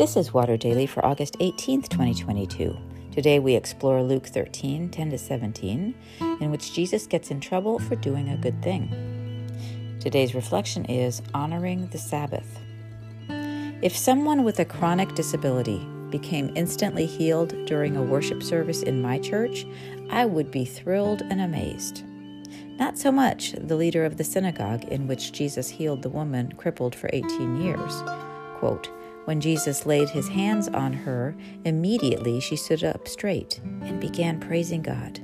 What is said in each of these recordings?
This is Water Daily for August 18th, 2022. Today we explore Luke 13, 10 to 17, in which Jesus gets in trouble for doing a good thing. Today's reflection is honoring the Sabbath. If someone with a chronic disability became instantly healed during a worship service in my church, I would be thrilled and amazed. Not so much the leader of the synagogue in which Jesus healed the woman crippled for 18 years. Quote, when Jesus laid his hands on her, immediately she stood up straight and began praising God.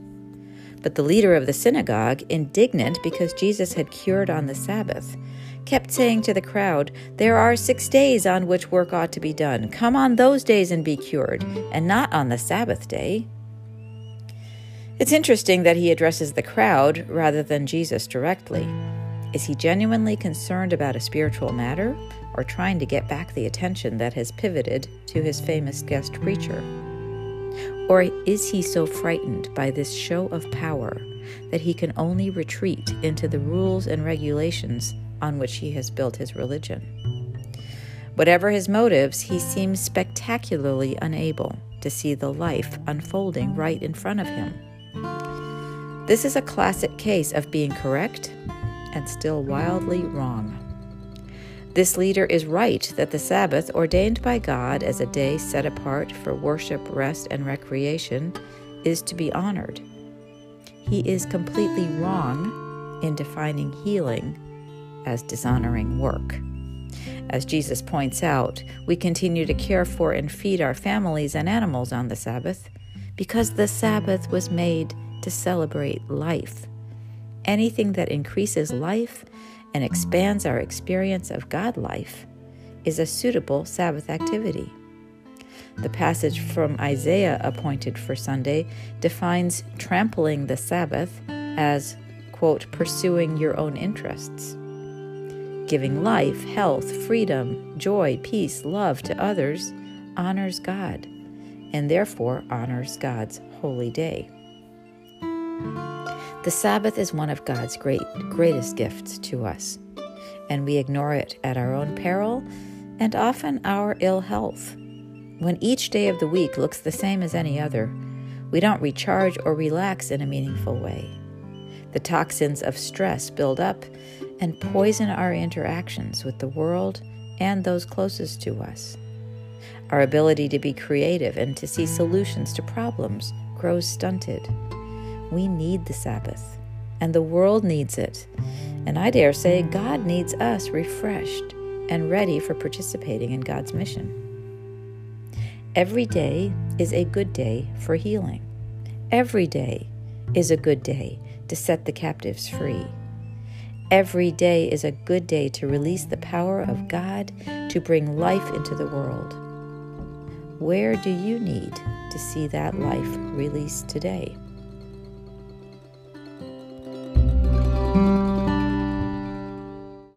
But the leader of the synagogue, indignant because Jesus had cured on the Sabbath, kept saying to the crowd, There are six days on which work ought to be done. Come on those days and be cured, and not on the Sabbath day. It's interesting that he addresses the crowd rather than Jesus directly. Is he genuinely concerned about a spiritual matter or trying to get back the attention that has pivoted to his famous guest preacher? Or is he so frightened by this show of power that he can only retreat into the rules and regulations on which he has built his religion? Whatever his motives, he seems spectacularly unable to see the life unfolding right in front of him. This is a classic case of being correct and still wildly wrong. This leader is right that the Sabbath, ordained by God as a day set apart for worship, rest, and recreation, is to be honored. He is completely wrong in defining healing as dishonoring work. As Jesus points out, we continue to care for and feed our families and animals on the Sabbath because the Sabbath was made to celebrate life anything that increases life and expands our experience of God life is a suitable Sabbath activity. The passage from Isaiah appointed for Sunday defines trampling the Sabbath as, quote, pursuing your own interests. Giving life, health, freedom, joy, peace, love to others honors God and therefore honors God's holy day. The Sabbath is one of God's great greatest gifts to us, and we ignore it at our own peril and often our ill health. When each day of the week looks the same as any other, we don't recharge or relax in a meaningful way. The toxins of stress build up and poison our interactions with the world and those closest to us. Our ability to be creative and to see solutions to problems grows stunted. We need the Sabbath, and the world needs it. And I dare say God needs us refreshed and ready for participating in God's mission. Every day is a good day for healing. Every day is a good day to set the captives free. Every day is a good day to release the power of God to bring life into the world. Where do you need to see that life released today?